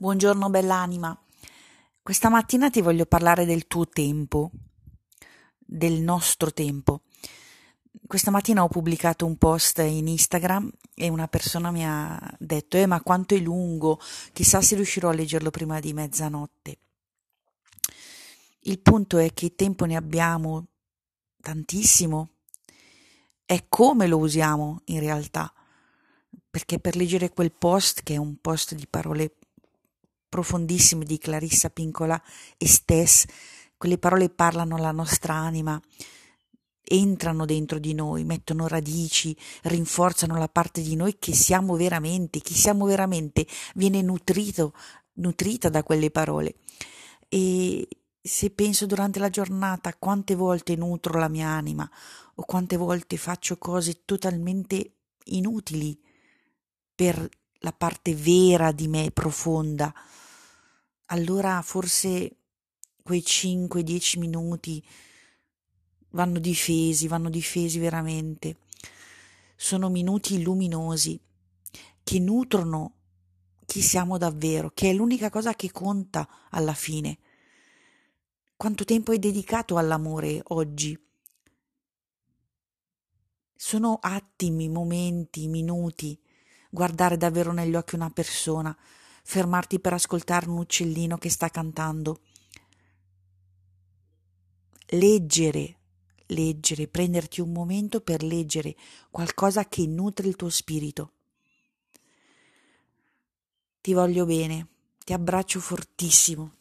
Buongiorno bell'anima. Questa mattina ti voglio parlare del tuo tempo, del nostro tempo. Questa mattina ho pubblicato un post in Instagram e una persona mi ha detto: Eh, ma quanto è lungo? Chissà se riuscirò a leggerlo prima di mezzanotte. Il punto è che tempo ne abbiamo tantissimo. È come lo usiamo in realtà. Perché per leggere quel post, che è un post di parole profondissime di Clarissa Pincola e Stess, quelle parole parlano alla nostra anima, entrano dentro di noi, mettono radici, rinforzano la parte di noi che siamo veramente, chi siamo veramente viene nutrito, nutrita da quelle parole. E se penso durante la giornata quante volte nutro la mia anima o quante volte faccio cose totalmente inutili per la parte vera di me, profonda, allora forse quei 5-10 minuti vanno difesi, vanno difesi veramente. Sono minuti luminosi che nutrono chi siamo davvero, che è l'unica cosa che conta alla fine. Quanto tempo hai dedicato all'amore oggi? Sono attimi, momenti, minuti guardare davvero negli occhi una persona, fermarti per ascoltare un uccellino che sta cantando. Leggere, leggere, prenderti un momento per leggere qualcosa che nutre il tuo spirito. Ti voglio bene, ti abbraccio fortissimo.